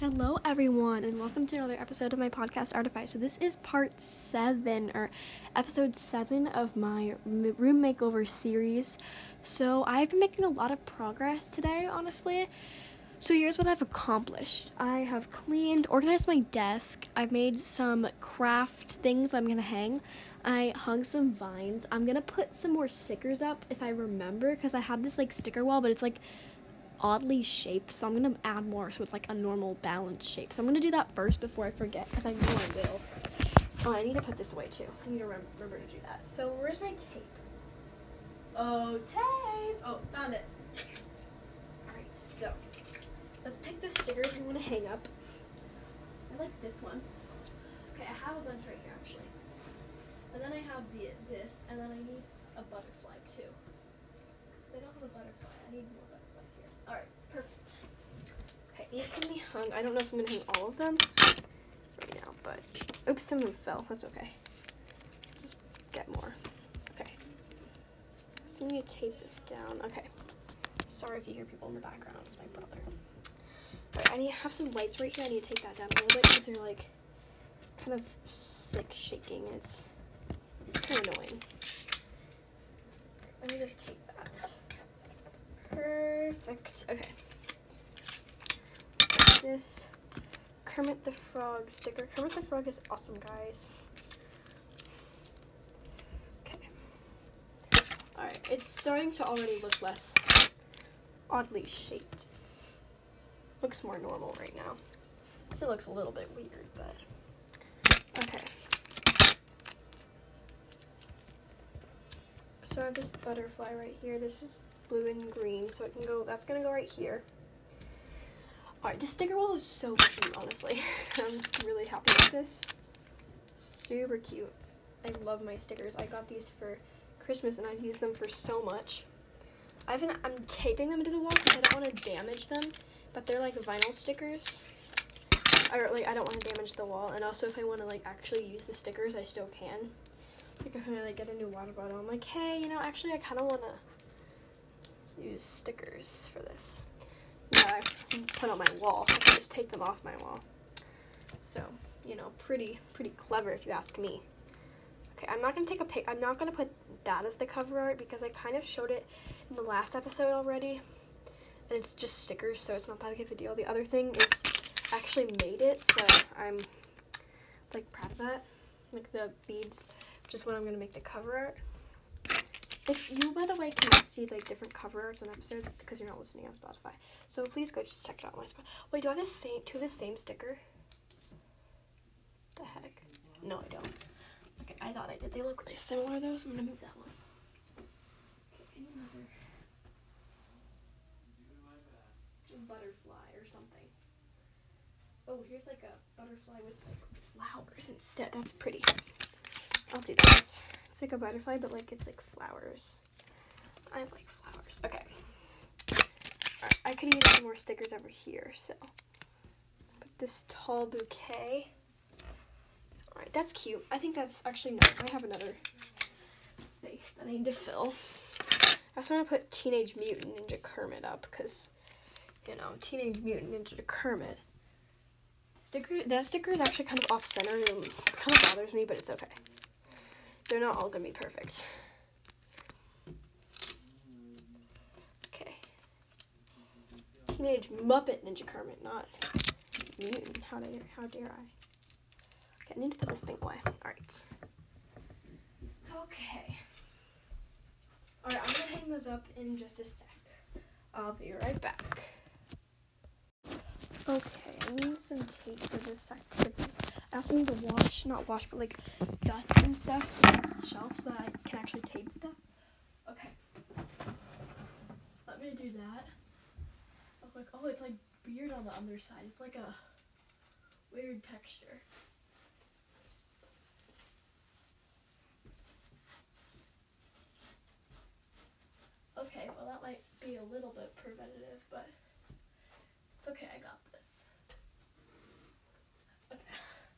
Hello, everyone, and welcome to another episode of my podcast, Artify. So, this is part seven, or episode seven of my room makeover series. So, I've been making a lot of progress today, honestly. So, here's what I've accomplished I have cleaned, organized my desk, I've made some craft things that I'm gonna hang. I hung some vines. I'm gonna put some more stickers up if I remember, because I have this like sticker wall, but it's like oddly shaped, so I'm gonna add more so it's like a normal balanced shape. So I'm gonna do that first before I forget, because I know I will. Oh, I need to put this away too. I need to rem- remember to do that. So where's my tape? Oh, tape! Oh, found it. Alright, so let's pick the stickers I'm gonna hang up. I like this one. Okay, I have a bunch right here actually. And then I have the this, and then I need a butterfly too. Because if I don't have a butterfly, I need more butterflies here. Alright, perfect. Okay, these can be hung. I don't know if I'm gonna hang all of them right now, but oops, some of them fell. That's okay. Just get more. Okay. So I'm gonna tape this down. Okay. Sorry if you hear people in the background. It's my brother. I need to have some lights right here. I need to take that down a little bit because they're like kind of like shaking it's kind of annoying. Let me just tape that. Perfect. Okay. This Kermit the Frog sticker. Kermit the Frog is awesome, guys. Okay. Alright, it's starting to already look less oddly shaped. Looks more normal right now. Still looks a little bit weird, but okay. So I have this butterfly right here. This is blue and green, so it can go. That's gonna go right here. All right, this sticker wall is so cute. Honestly, I'm really happy with this. Super cute. I love my stickers. I got these for Christmas, and I've used them for so much. I've been, I'm taping them to the wall because I don't want to damage them, but they're like vinyl stickers. Or like I don't want to damage the wall, and also if I want to like actually use the stickers, I still can. Like if I like get a new water bottle, I'm like, hey, you know, actually I kind of want to use stickers for this. That I put on my wall. I can just take them off my wall. So you know, pretty pretty clever if you ask me. Okay, I'm not gonna take a pic. I'm not gonna put that as the cover art because I kind of showed it in the last episode already, and it's just stickers, so it's not that big of a deal. The other thing is I actually made it, so I'm like proud of that. Like the beads which is what I'm gonna make the cover art. If you, by the way, cannot see like different cover arts on episodes, it's because you're not listening on Spotify. So please go just check it out on my Spotify. Wait, do I have the same two the same sticker? The heck? No, I don't. Okay, I thought I did. They look really similar though, so I'm gonna move that one. Butterfly or something. Oh, here's like a butterfly with like flowers instead. That's pretty. I'll do this. It's like a butterfly, but like it's like flowers. I like flowers. Okay. Alright, I could use some more stickers over here, so. Put this tall bouquet. Alright, that's cute. I think that's actually no. I have another space that I need to fill. I also want to put Teenage Mutant Ninja Kermit up because, you know, Teenage Mutant Ninja Kermit. Sticker. That sticker is actually kind of off center and kind of bothers me, but it's okay. They're not all gonna be perfect. Okay. Teenage Muppet Ninja Kermit, not mutant. How dare how dare I? Okay, I need to put this thing away. Alright. Okay. Alright, I'm gonna hang those up in just a sec. I'll be right back. Okay, I need some tape for this activity. Also need to wash, not wash, but like dust and stuff on this shelf so that I can actually tape stuff. Okay. Let me do that. Oh, like, oh, it's like beard on the underside. It's like a weird texture. Okay, well that might be a little bit preventative, but it's okay, I got this. Okay.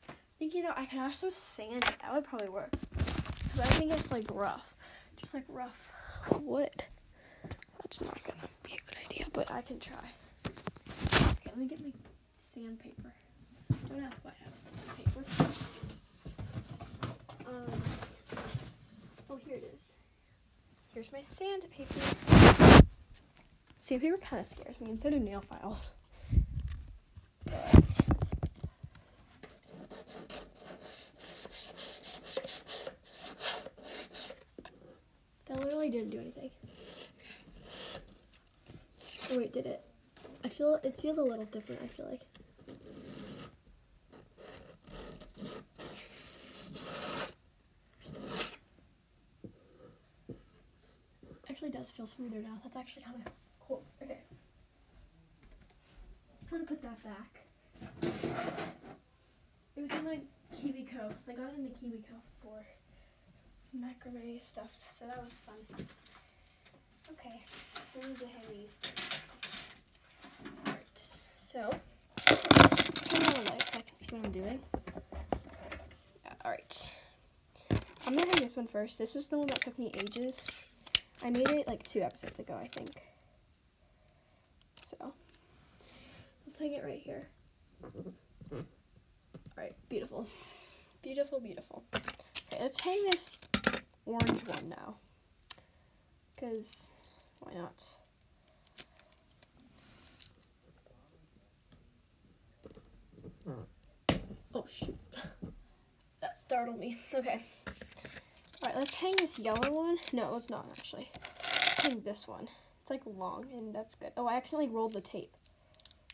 I think, you know, I can also sand it. That would probably work. Because I think it's like rough. Just like rough wood. That's not gonna be a good idea, but I can try. Okay, let me get my sandpaper. Don't ask why I have sandpaper. Um, oh, here it is. Here's my sandpaper. Sandpaper kind of scares me, and so do nail files. But that literally didn't do anything. Oh wait, did it? I feel it feels a little different. I feel like. Actually, does feel smoother now. That's actually kind of cool. Okay. I'm gonna put that back. It was in my KiwiCo. I got it in the KiwiCo for macrame stuff, so that was fun. Okay, I need to hang these things. Alright, so, the light so I can see what I'm doing. Alright. I'm gonna hang this one first. This is the one that took me ages. I made it like two episodes ago, I think. So, let's hang it right here. Alright, beautiful. Beautiful, beautiful. Okay, let's hang this orange one now. Because, why not? Oh, shoot. That startled me. Okay. Alright, let's hang this yellow one. No, let's not, actually. Let's hang this one. It's like long, and that's good. Oh, I accidentally rolled the tape.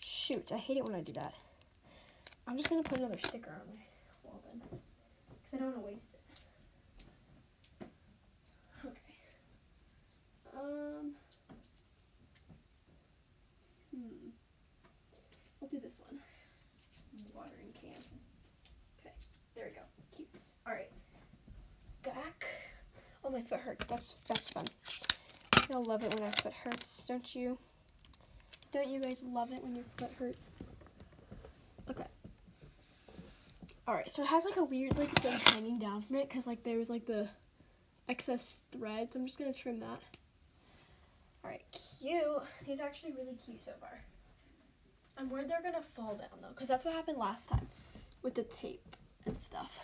Shoot, I hate it when I do that. I'm just going to put another sticker on my wall then. Because I don't want to waste it. Um. Hmm. I'll do this one. Watering can. Okay. There we go. Cute. All right. Back. Oh, my foot hurts. That's that's fun. Y'all love it when our foot hurts, don't you? Don't you guys love it when your foot hurts? Okay. Alright, so it has like a weird like thing hanging down from it because like there was like the excess thread, so I'm just gonna trim that. Alright, cute. He's actually really cute so far. I'm worried they're gonna fall down though, because that's what happened last time with the tape and stuff.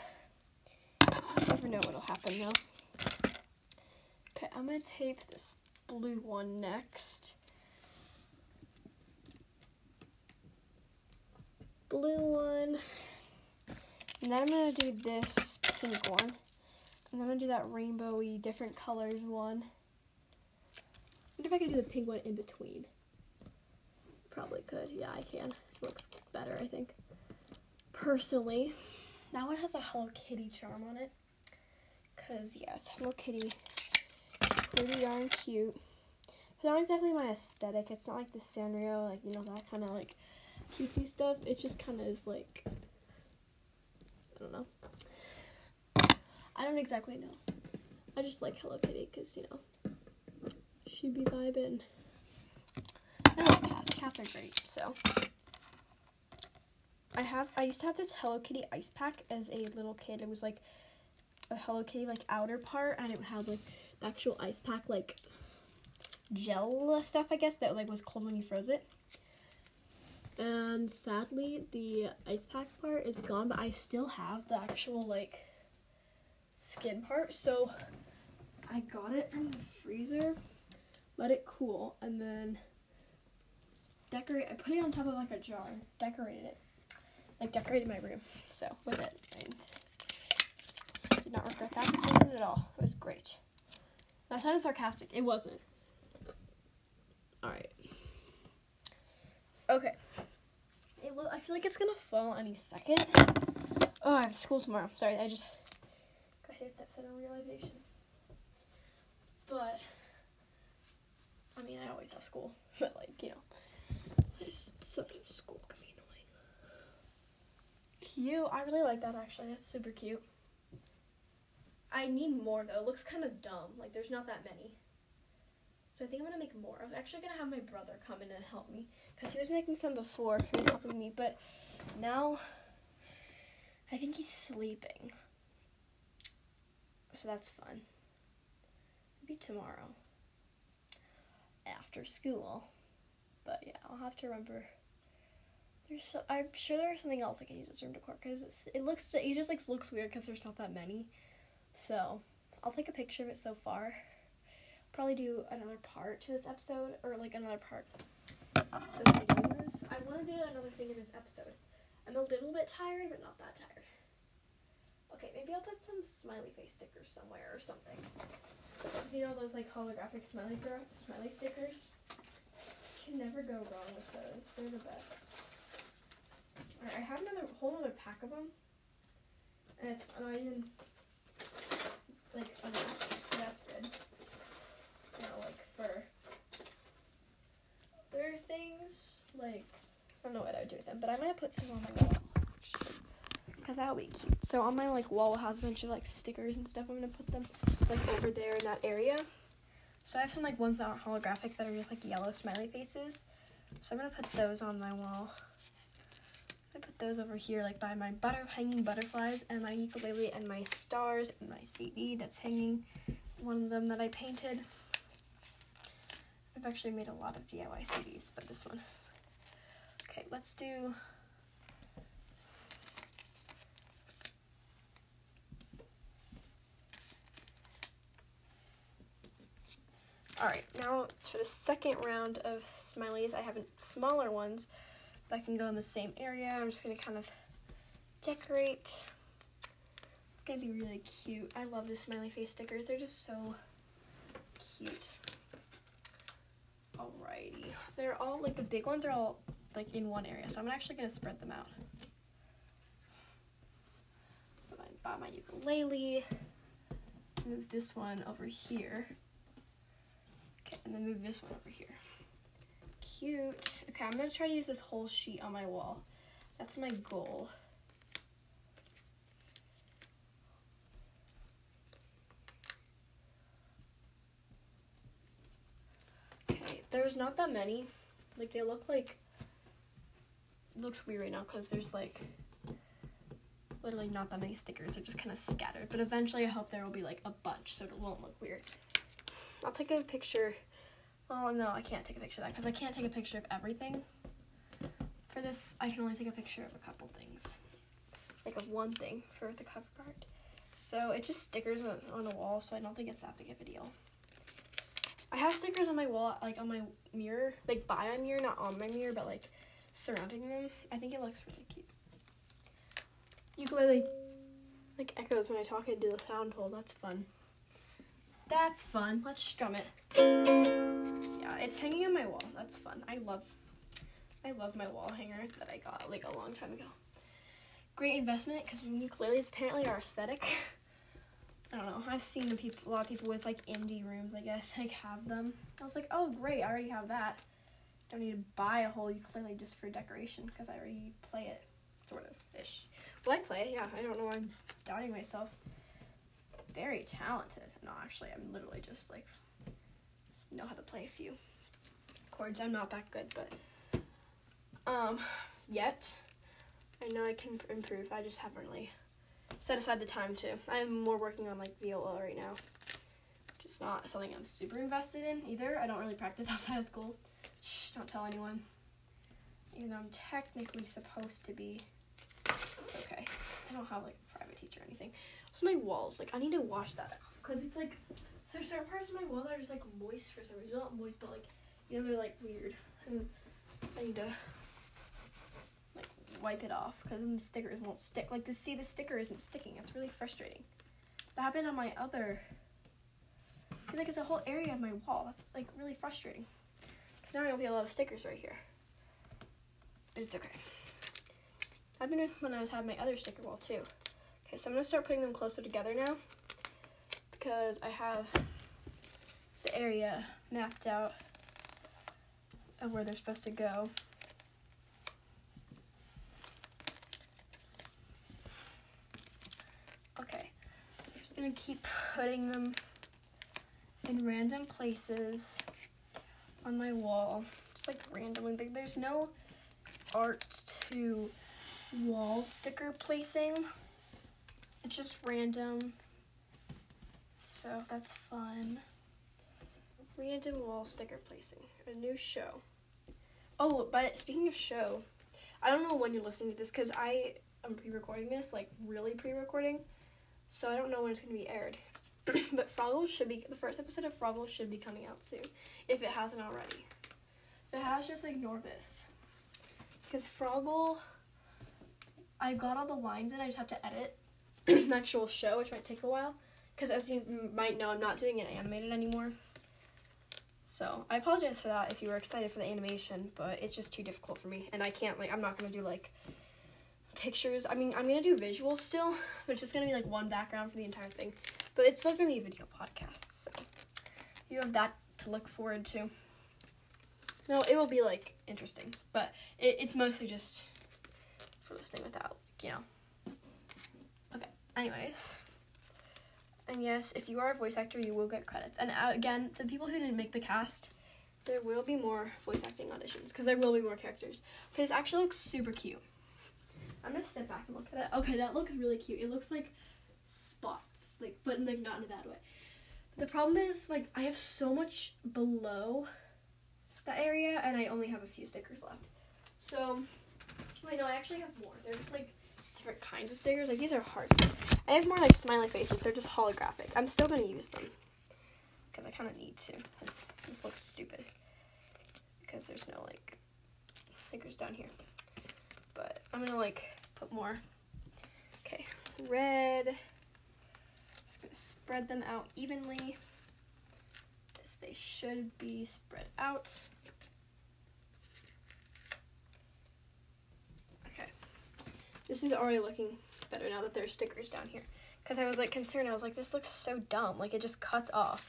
You never know what'll happen though. Okay, I'm gonna tape this blue one next. Blue one. And then I'm gonna do this pink one. And then I'm gonna do that rainbowy different colors one. If I could do the pink one in between. Probably could. Yeah, I can. looks better, I think. Personally. That one has a Hello Kitty charm on it. Cause yes, Hello Kitty pretty darn cute. It's not exactly my aesthetic. It's not like the Sanrio, like you know that kind of like cutesy stuff. It just kind of is like I don't know. I don't exactly know. I just like Hello Kitty because you know she'd be vibing. I love cats. Cats are great. So I have. I used to have this Hello Kitty ice pack as a little kid. It was like a Hello Kitty like outer part, and it had like the actual ice pack like gel stuff. I guess that like was cold when you froze it. And sadly, the ice pack part is gone, but I still have the actual like skin part. So I got it from the freezer, let it cool, and then decorate. I put it on top of like a jar, decorated it, like decorated my room. So with it, did not regret that decision at all. It was great. That sounded sarcastic. It wasn't. All right. Okay. Lo- I feel like it's gonna fall any second. Oh, I have school tomorrow. Sorry, I just got hit that sudden realization. But I mean, I always have school, but like you know, just sometimes school can be annoying. Cute. I really like that actually. That's super cute. I need more though. It looks kind of dumb. Like there's not that many. So I think I'm gonna make more. I was actually gonna have my brother come in and help me because he was making some before. He was helping me, but now I think he's sleeping. So that's fun. Maybe tomorrow after school. But yeah, I'll have to remember There's so I'm sure there's something else I can use as room decor because it looks it just like looks weird because there's not that many. So I'll take a picture of it so far. Probably do another part to this episode or like another part. I want to do another thing in this episode. I'm a little bit tired, but not that tired. Okay, maybe I'll put some smiley face stickers somewhere or something. Cause you know those like holographic smiley smiley stickers. Can never go wrong with those. They're the best. Alright, I have another whole other pack of them, and it's not even like unwrapped, so that's good. Now, like for other things, like I don't know what I would do with them, but I might put some on my wall because that would be cute. So on my like wall has a bunch of like stickers and stuff. I'm gonna put them like over there in that area. So I have some like ones that aren't holographic that are just like yellow smiley faces. So I'm gonna put those on my wall. I put those over here like by my butter hanging butterflies and my ukulele and my stars and my CD that's hanging. One of them that I painted. I've actually made a lot of DIY CDs, but this one. Okay, let's do All right, now it's for the second round of smileys, I have smaller ones that can go in the same area. I'm just gonna kind of decorate. It's gonna be really cute. I love the smiley face stickers. They're just so cute. Alrighty, they're all like the big ones are all like in one area, so I'm actually gonna spread them out. Buy my ukulele. Move this one over here. And then move this one over here. Cute. Okay, I'm gonna try to use this whole sheet on my wall. That's my goal. Okay, there's not that many. Like, they look like, looks weird right now because there's like literally not that many stickers. They're just kind of scattered. But eventually I hope there will be like a bunch so it won't look weird. I'll take a picture. Oh no, I can't take a picture of that because I can't take a picture of everything. For this, I can only take a picture of a couple things. Like of one thing for the cover art. So it's just stickers on, on a wall, so I don't think it's that big of a deal. I have stickers on my wall, like on my mirror, like by my mirror, not on my mirror, but like surrounding them. I think it looks really cute. Ukulele like echoes when I talk into the sound hole. That's fun. That's fun. Let's strum it. Yeah, it's hanging on my wall. That's fun. I love I love my wall hanger that I got like a long time ago. Great investment because ukuleles apparently are aesthetic. I don't know. I've seen the people, a lot of people with like indie rooms, I guess, like have them. I was like, oh great, I already have that. Don't need to buy a whole ukulele just for decoration because I already play it, sort of ish. Well, I play yeah. I don't know why I'm doubting myself very talented. No, actually, I'm literally just like know how to play a few chords. I'm not that good, but um, yet I know I can improve. I just haven't really set aside the time to. I'm more working on like viola right now. Just not something I'm super invested in either. I don't really practice outside of school. Shh, don't tell anyone. Even though I'm technically supposed to be. It's okay. I don't have like a private teacher or anything. So my walls, like I need to wash that off because it's like so certain parts of my wall are just like moist for some reason. Not moist, but like you know they're like weird, and I need to like wipe it off because then the stickers won't stick. Like to see the sticker isn't sticking. It's really frustrating. That happened on my other. Like it's a whole area of my wall. That's like really frustrating. Because now I have a lot of stickers right here. But it's okay. Happened when I was having my other sticker wall too. Okay, so I'm gonna start putting them closer together now because I have the area mapped out of where they're supposed to go. Okay, I'm just gonna keep putting them in random places on my wall, just like randomly. There's no art to wall sticker placing. It's just random. So that's fun. Random wall sticker placing. A new show. Oh, but speaking of show, I don't know when you're listening to this because I am pre-recording this, like really pre-recording, so I don't know when it's gonna be aired. but Froggle should be the first episode of Froggle should be coming out soon, if it hasn't already. If it has, just ignore this. Because Froggle, I got all the lines in. I just have to edit an actual show, which might take a while. Because as you might know, I'm not doing it animated anymore. So I apologize for that if you were excited for the animation, but it's just too difficult for me, and I can't like I'm not gonna do like pictures. I mean I'm gonna do visuals still, but it's just gonna be like one background for the entire thing. But it's still gonna be a video podcast, so you have that to look forward to. No, it will be like interesting, but it, it's mostly just for listening without, you know. Anyways. And yes, if you are a voice actor, you will get credits. And uh, again, the people who didn't make the cast, there will be more voice acting auditions because there will be more characters. Okay, this actually looks super cute. I'm gonna step back and look at it. Okay, that looks really cute. It looks like spots, like, but like not in a bad way. The problem is, like, I have so much below that area, and I only have a few stickers left. So, wait, no, I actually have more. There's like different kinds of stickers. Like these are hard. I have more like smiley faces. They're just holographic. I'm still gonna use them because I kind of need to. This this looks stupid because there's no like stickers down here. But I'm gonna like put more. Okay, red. Just gonna spread them out evenly. As they should be spread out. This is already looking better now that there's stickers down here. Because I was like concerned. I was like, this looks so dumb. Like it just cuts off.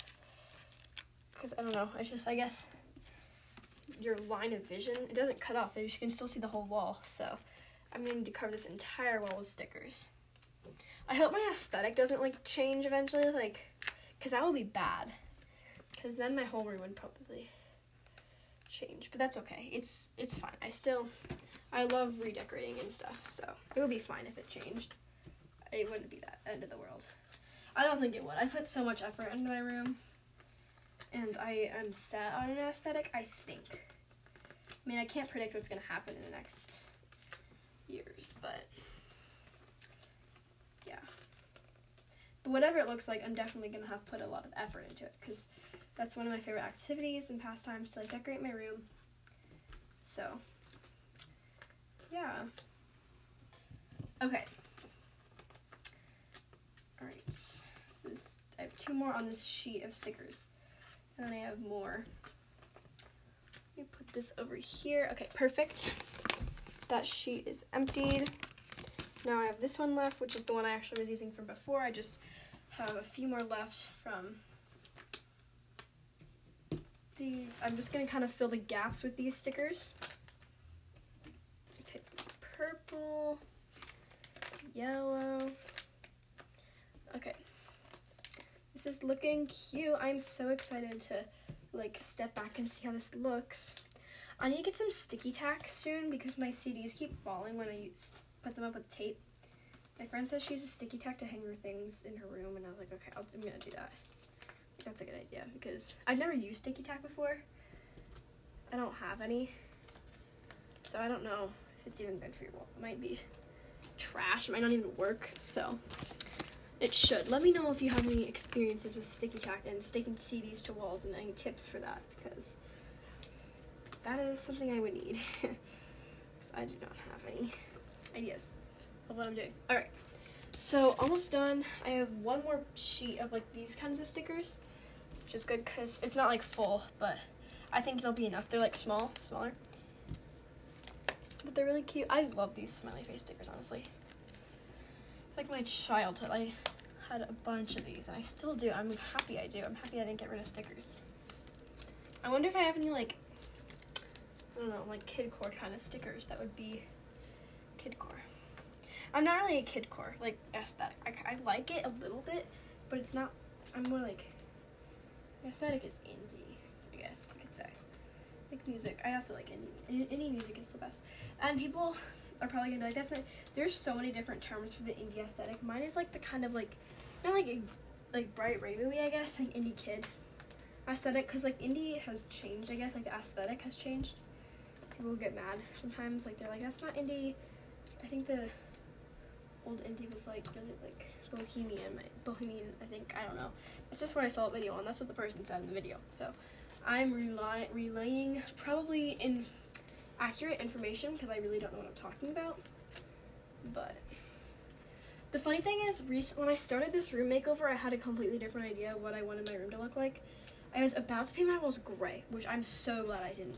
Because I don't know. It's just, I guess, your line of vision, it doesn't cut off. You can still see the whole wall. So I'm going to cover this entire wall with stickers. I hope my aesthetic doesn't like change eventually. Like, because that would be bad. Because then my whole room would probably change. But that's okay. It's it's fine. I still I love redecorating and stuff, so it would be fine if it changed. It wouldn't be that end of the world. I don't think it would. I put so much effort into my room, and I am set on an aesthetic. I think. I mean, I can't predict what's gonna happen in the next years, but yeah. But whatever it looks like, I'm definitely gonna have put a lot of effort into it because that's one of my favorite activities and pastimes to like decorate my room. So yeah. Okay. Alright. This is, I have two more on this sheet of stickers. And then I have more. Let me put this over here. Okay, perfect. That sheet is emptied. Now I have this one left, which is the one I actually was using from before. I just have a few more left from the, I'm just gonna kind of fill the gaps with these stickers Okay, purple, yellow. Okay. This is looking cute. I'm so excited to like step back and see how this looks. I need to get some sticky tack soon because my CDs keep falling when I use, put them up with tape. My friend says she uses sticky tack to hang her things in her room, and I was like, okay, i am gonna do that. That's a good idea because I've never used sticky tack before. I don't have any, so I don't know if it's even good for your wall. It might be trash. It might not even work. So it should. Let me know if you have any experiences with sticky tack and sticking CDs to walls and any tips for that because that is something I would need. I do not have any ideas of what I'm doing. All right. So almost done. I have one more sheet of like these kinds of stickers, which is good because it's not like full, but I think it'll be enough. They're like small, smaller but they're really cute. I love these smiley face stickers, honestly. It's like my childhood. I had a bunch of these, and I still do. I'm happy I do. I'm happy I didn't get rid of stickers. I wonder if I have any, like, I don't know, like kidcore kind of stickers that would be kidcore. I'm not really a kidcore, like, aesthetic. I, I like it a little bit, but it's not, I'm more like, aesthetic is indie, I guess you could say like music. I also like indie. Indie music is the best. And people are probably gonna be like, that's not, there's so many different terms for the indie aesthetic. Mine is like the kind of like, not like a, like bright rainbowy, I guess, like indie kid aesthetic. Cause like indie has changed, I guess, like the aesthetic has changed. people get mad sometimes. Like they're like, that's not indie. I think the old indie was like really like bohemian, bohemian. I think I don't know. It's just what I saw a video on. That's what the person said in the video. So I'm rely- relaying probably in accurate information because I really don't know what I'm talking about. But the funny thing is, when I started this room makeover, I had a completely different idea of what I wanted my room to look like. I was about to paint my walls gray, which I'm so glad I didn't.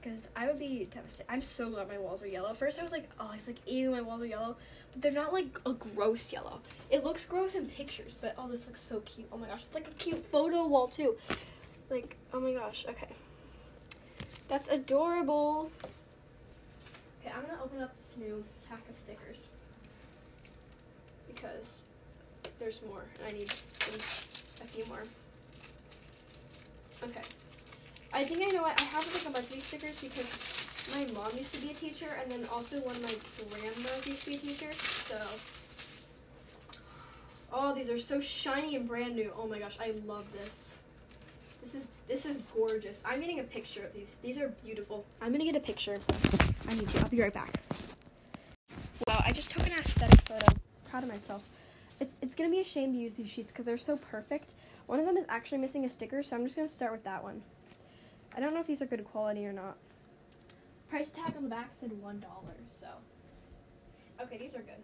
Because I would be devastated. I'm so glad my walls are yellow. First, I was like, oh, it's like, ew, my walls are yellow. They're not like a gross yellow. It looks gross in pictures, but oh, this looks so cute. Oh my gosh, it's like a cute photo wall, too. Like, oh my gosh, okay. That's adorable. Okay, I'm gonna open up this new pack of stickers because there's more. I need a few more. Okay. I think I know what I have like a bunch of these stickers because my mom used to be a teacher and then also one of my grandmas used to be a teacher. So Oh, these are so shiny and brand new. Oh my gosh, I love this. This is this is gorgeous. I'm getting a picture of these. These are beautiful. I'm gonna get a picture. I need to. I'll be right back. Wow, I just took an aesthetic photo. Proud of myself. It's it's gonna be a shame to use these sheets because they're so perfect. One of them is actually missing a sticker, so I'm just gonna start with that one. I don't know if these are good quality or not. Price tag on the back said one dollar, so okay, these are good.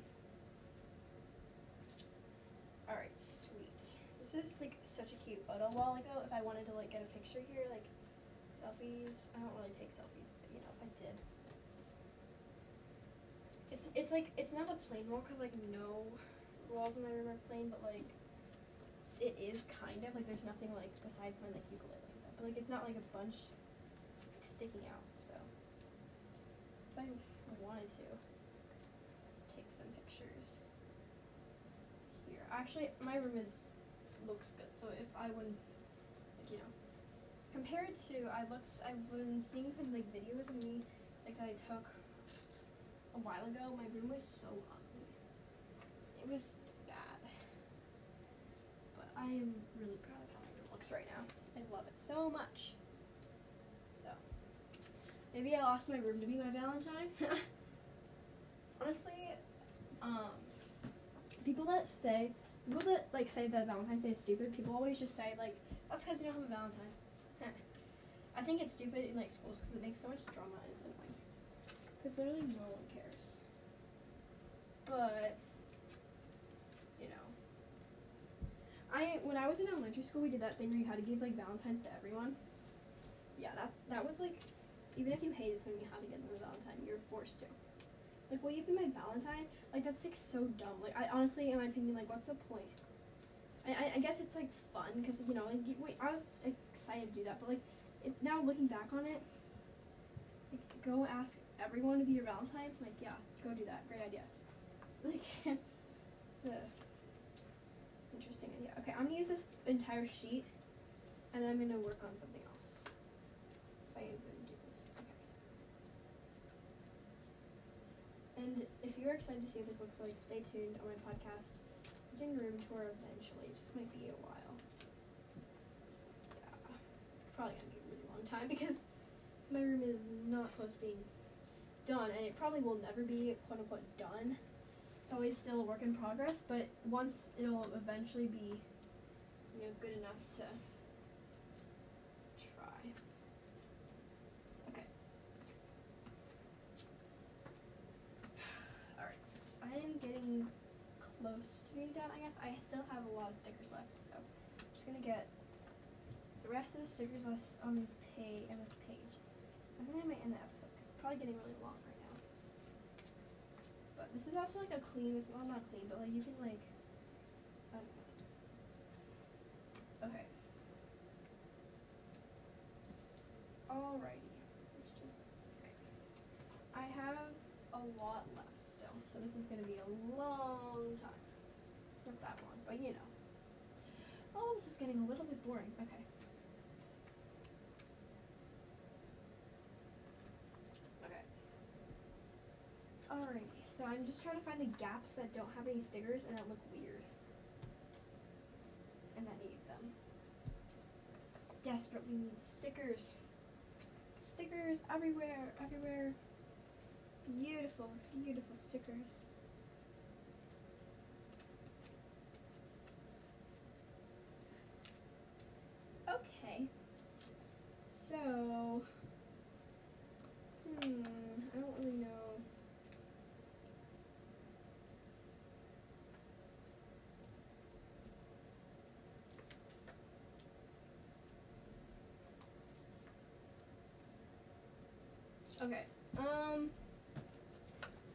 All right, sweet. This is like such a cute photo wall ago. If I wanted to like get a picture here, like selfies. I don't really take selfies, but you know, if I did. It's it's like it's not a plain wall because like no walls in my room are plain, but like it is kind of like there's nothing like besides my like ukulele and stuff. But like it's not like a bunch like, sticking out. If I wanted to take some pictures here, actually my room is looks good. So if I would like you know compared to I looks I've been seeing some like videos of me like that I took a while ago. My room was so ugly. It was bad. But I am really proud of how my room looks right now. I love it so much. Maybe I lost my room to be my Valentine. Honestly, um, people that say people that like say that Valentine's Day is stupid, people always just say like that's because you don't have a Valentine. I think it's stupid in like schools because it makes so much drama and it's annoying. Because literally no one cares. But you know, I when I was in elementary school, we did that thing where you had to give like Valentines to everyone. Yeah, that that was like, even if you hated someone, you had to get them a Valentine. You're forced to. Like, will you be my Valentine? Like, that's like so dumb. Like, I honestly, in my opinion, like, what's the point? I, I, I guess it's like fun because you know, like, wait, I was excited to do that, but like, it, now looking back on it, like, go ask everyone to be your Valentine. Like, yeah, go do that. Great idea. Like, it's a interesting idea. Okay, I'm gonna use this entire sheet, and then I'm gonna work on something else. If I even do this, okay. And if you're excited to see what this looks like, stay tuned on my podcast. I'm room tour eventually. It just might be a while. Yeah, it's probably gonna be a really long time because my room is not close to being done, and it probably will never be quote unquote done. It's always still a work in progress, but once it'll eventually be, you know, good enough to try. Okay. Alright, so I am getting close to being done, I guess. I still have a lot of stickers left, so I'm just gonna get the rest of the stickers on this page on this page. I think I might end the episode because it's probably getting really long right now. But this is also like a clean, well not clean, but like you can like. Okay. Alrighty, let's just. Okay. I have a lot left still, so this is gonna be a long time. Not that long, but you know. Oh, this is getting a little bit boring. Okay. Okay. Alrighty, so I'm just trying to find the gaps that don't have any stickers and that look weird. And that need them. Desperately need stickers. stickers everywhere, everywhere. Beautiful, beautiful stickers. Okay. So, hmm, I don't really know. Okay. Um.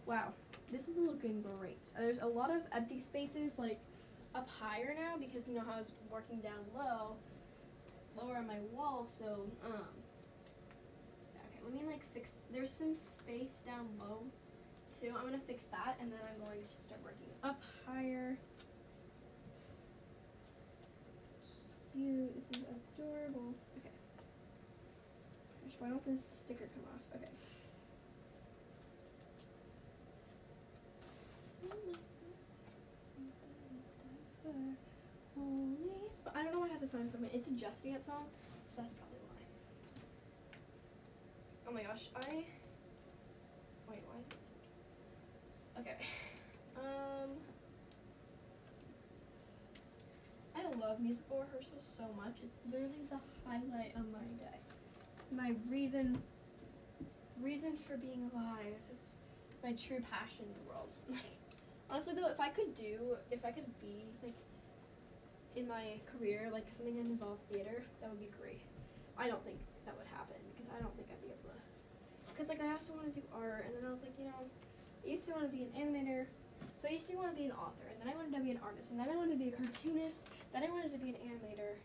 Wow, this is looking great. There's a lot of empty spaces like up higher now because you know how I was working down low, lower on my wall. So um. Okay, let me like fix. There's some space down low, too. I'm gonna fix that, and then I'm going to start working up higher. Cute. This is adorable. Why won't this sticker come off? Okay. Sp- I don't know why I have this on from it. It's adjusting its song, so that's probably why. Oh my gosh, I. Wait, why is it speaking? Okay. Um. I love musical rehearsals so much. It's literally the highlight of my day. My reason reason for being alive. It's my true passion in the world. Honestly though, if I could do if I could be like in my career, like something that involved theater, that would be great. I don't think that would happen because I don't think I'd be able to. Because like I also want to do art, and then I was like, you know, I used to want to be an animator, so I used to want to be an author, and then I wanted to be an artist, and then I wanted to be a cartoonist, then I wanted to be an animator.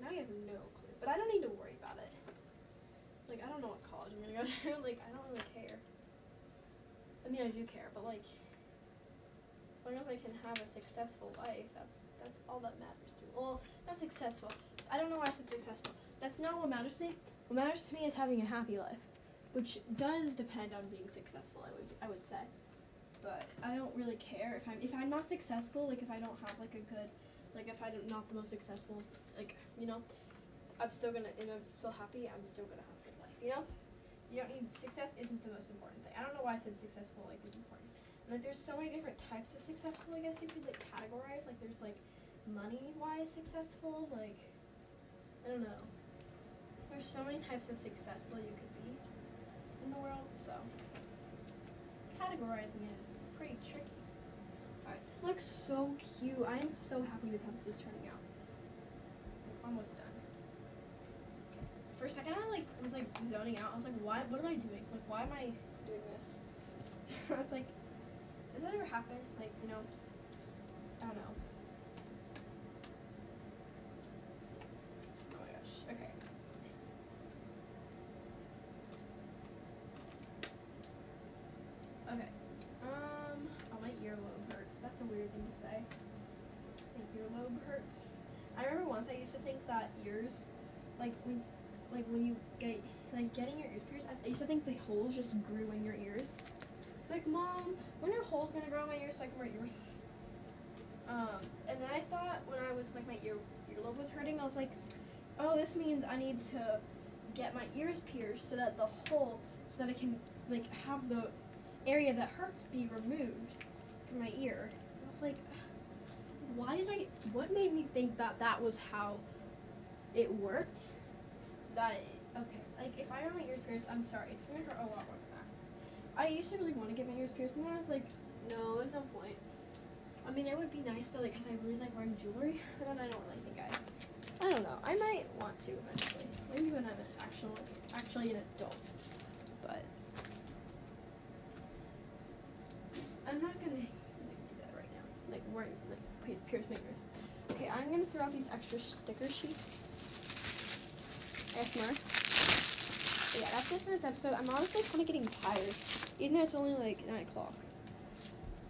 Now I have no clue, but I don't need to worry about it. Like I don't know what college I'm gonna go to. like I don't really care. I mean I do care, but like as long as I can have a successful life, that's that's all that matters to me. Well, not successful. I don't know why I said successful. That's not what matters to me. What matters to me is having a happy life, which does depend on being successful. I would I would say, but I don't really care if I'm if I'm not successful. Like if I don't have like a good, like if I'm not the most successful, like you know, I'm still gonna and I'm still happy. I'm still gonna have. You know, you don't need success isn't the most important thing. I don't know why I said successful like is important. Like there's so many different types of successful. I guess you could like categorize. Like there's like money wise successful. Like I don't know. There's so many types of successful you could be in the world. So categorizing it is pretty tricky. Alright, this looks so cute. I am so happy with how this is turning out. Almost done. For a second, I like was like zoning out. I was like, why? What am I doing? Like, why am I doing this? I was like, does that ever happen? Like, you know, I don't know. Oh my gosh. Okay. Okay. Um. Oh, my earlobe hurts. That's a weird thing to say. My earlobe hurts. I remember once I used to think that ears, like when, like when you get like getting your ears pierced, I used to think the holes just grew in your ears. It's like, mom, when are holes gonna grow in my ears so I can wear earrings? Um, and then I thought when I was like my ear earlobe was hurting, I was like, oh, this means I need to get my ears pierced so that the hole, so that I can like have the area that hurts be removed from my ear. I was like, why did I? What made me think that that was how it worked? That okay, like if I have my ears pierced, I'm sorry, it's gonna hurt a lot more than that. I used to really want to get my ears pierced, and then I was like, no, there's no point. I mean, it would be nice, but like, cause I really like wearing jewelry, and then I don't really think I. I don't know. I might want to eventually. Maybe when I'm actually actually an adult, but I'm not gonna like, do that right now. Like wearing like pi- pierce my ears. Okay, I'm gonna throw out these extra sticker sheets. ASMR. But yeah, that's it for this episode. I'm honestly kind of getting tired, even though it's only like nine o'clock.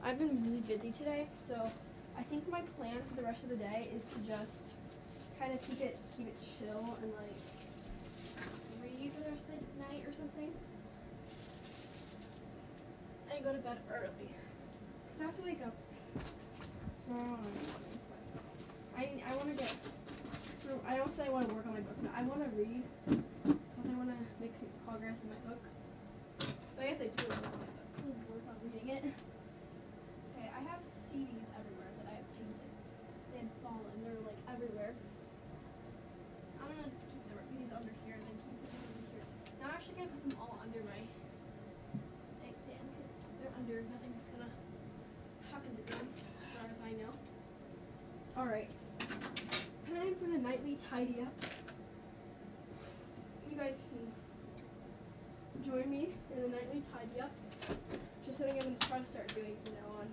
I've been really busy today, so I think my plan for the rest of the day is to just kind of keep it keep it chill and like read for the rest of the night or something. And go to bed early. Cause I have to wake up tomorrow morning. I I want to get. I don't say I want to work on my book. No, I want to read because I want to make some progress in my book. So I guess I do want to work on reading it. Okay, I have CDs everywhere that I have painted. They had fallen. They're like everywhere. I'm gonna just keep the, these under here and then keep them over here. Now I'm actually gonna put them all under my nightstand because they're under. Nothing's gonna happen to them as far as I know. All right. Time for the nightly tidy up. You guys can join me in the nightly tidy up. Just something I'm gonna try to start doing from now on.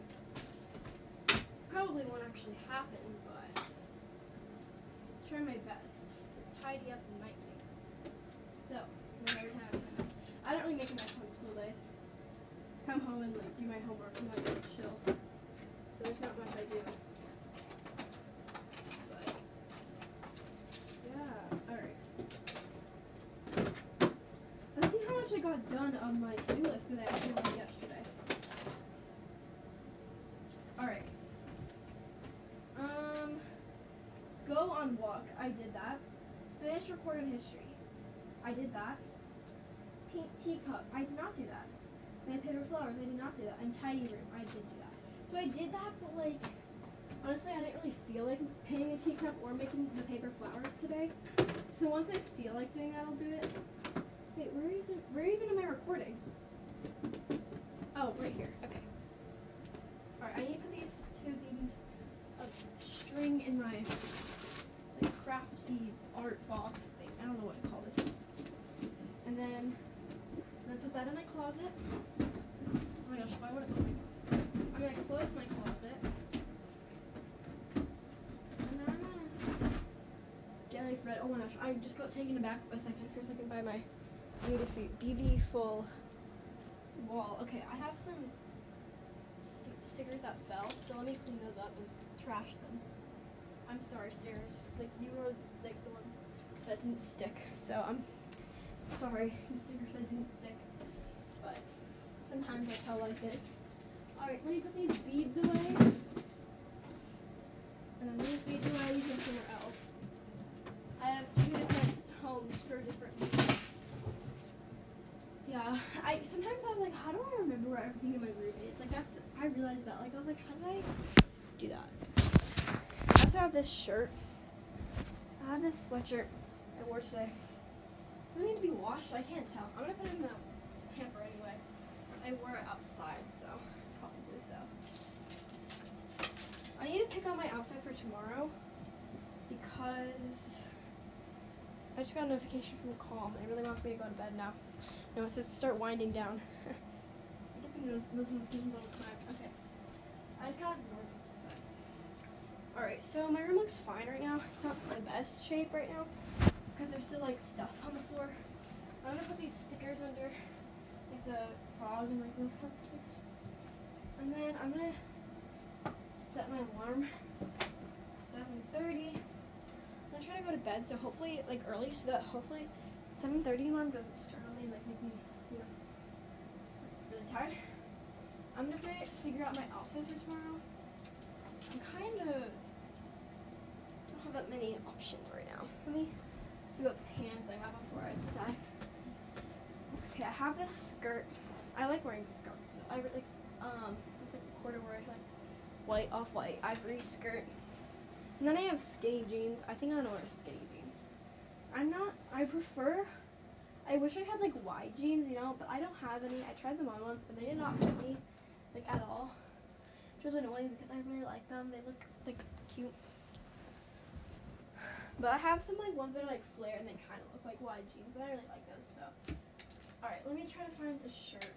Probably won't actually happen, but try my best to tidy up nightly. So. I don't really make a mess on school days. Come home and like do my homework and like chill. So there's not much I do. But yeah, alright. Let's see how much I got done on my to-do list that I actually did yesterday. Alright. Um go on walk, I did that. Finish recorded history. I did that. Paint teacup, I did not do that. Plant paper flowers, I did not do that. And tidy room, I did do that. So I did that, but like honestly, I didn't really feel like painting a teacup or making the paper flowers today. So once I feel like doing that, I'll do it. Wait, where is it? Where even am I recording? Oh, right here. Okay. Alright, I need to put these two things of string in my like crafty art box thing. I don't know what to call this. And then I'm gonna put that in my closet. Oh my gosh, why would it put my closet? I'm gonna close my closet. And then I'm gonna get bed. Oh my gosh, I just got taken aback a second for a second by my beautiful, beautiful wall. Okay, I have some st- stickers that fell, so let me clean those up and trash them. I'm sorry, stairs. Like you were like the one that didn't stick, so I'm sorry, the stickers that didn't stick. But sometimes that's how life is. Alright, let me put these beads away. And then these beads away, you can somewhere else. I have two different homes for different. Yeah, I sometimes I'm like, how do I remember where everything in my room is? Like that's I realized that. Like I was like, how did I do that? I also have this shirt. I have this sweatshirt I wore today. Does it need to be washed? I can't tell. I'm gonna put it in the hamper anyway. I wore it outside, so probably so. I need to pick out my outfit for tomorrow because I just got a notification from Calm. It really wants me to go to bed now. No, it says start winding down. Those notifications all the time. Okay. I just got. Alright, so my room looks fine right now. It's not the best shape right now because there's still like stuff on the floor. I'm gonna put these stickers under like the frog and like those kinds of stickers. And then I'm gonna set my alarm 7:30. I'm gonna try to go to bed so hopefully like early so that hopefully 7:30 alarm doesn't start like make me know really tired. I'm gonna fi- figure out my outfit for tomorrow. I'm kind of don't have that many options right now. Let me see what pants I have before I decide. Okay, I have this skirt. I like wearing skirts. I really um it's like a corduroy like white off white ivory skirt. And then I have skinny jeans. I think I'm gonna wear skinny jeans. I'm not I prefer I wish I had like wide jeans, you know, but I don't have any. I tried them on once and they did not fit me like at all. Which was annoying because I really like them. They look like cute. But I have some like ones that are like flare and they kind of look like wide jeans, and I really like those. So, all right, let me try to find a shirt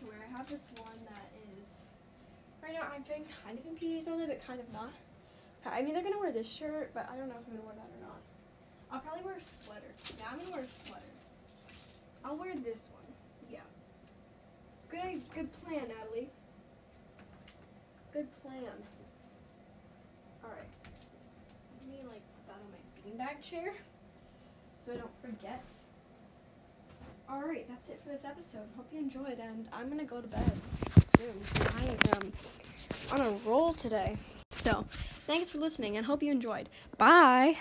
to wear. I have this one that is right now. I'm feeling kind of PJs all day, but kind of not. I mean, they're gonna wear this shirt, but I don't know if I'm gonna wear that. I'll probably wear a sweater. Yeah, I'm gonna wear a sweater. I'll wear this one. Yeah. Good, good plan, Natalie. Good plan. All right. Let me like put that on my beanbag chair so I don't forget. All right, that's it for this episode. Hope you enjoyed, and I'm gonna go to bed soon. I am on a roll today. So, thanks for listening, and hope you enjoyed. Bye.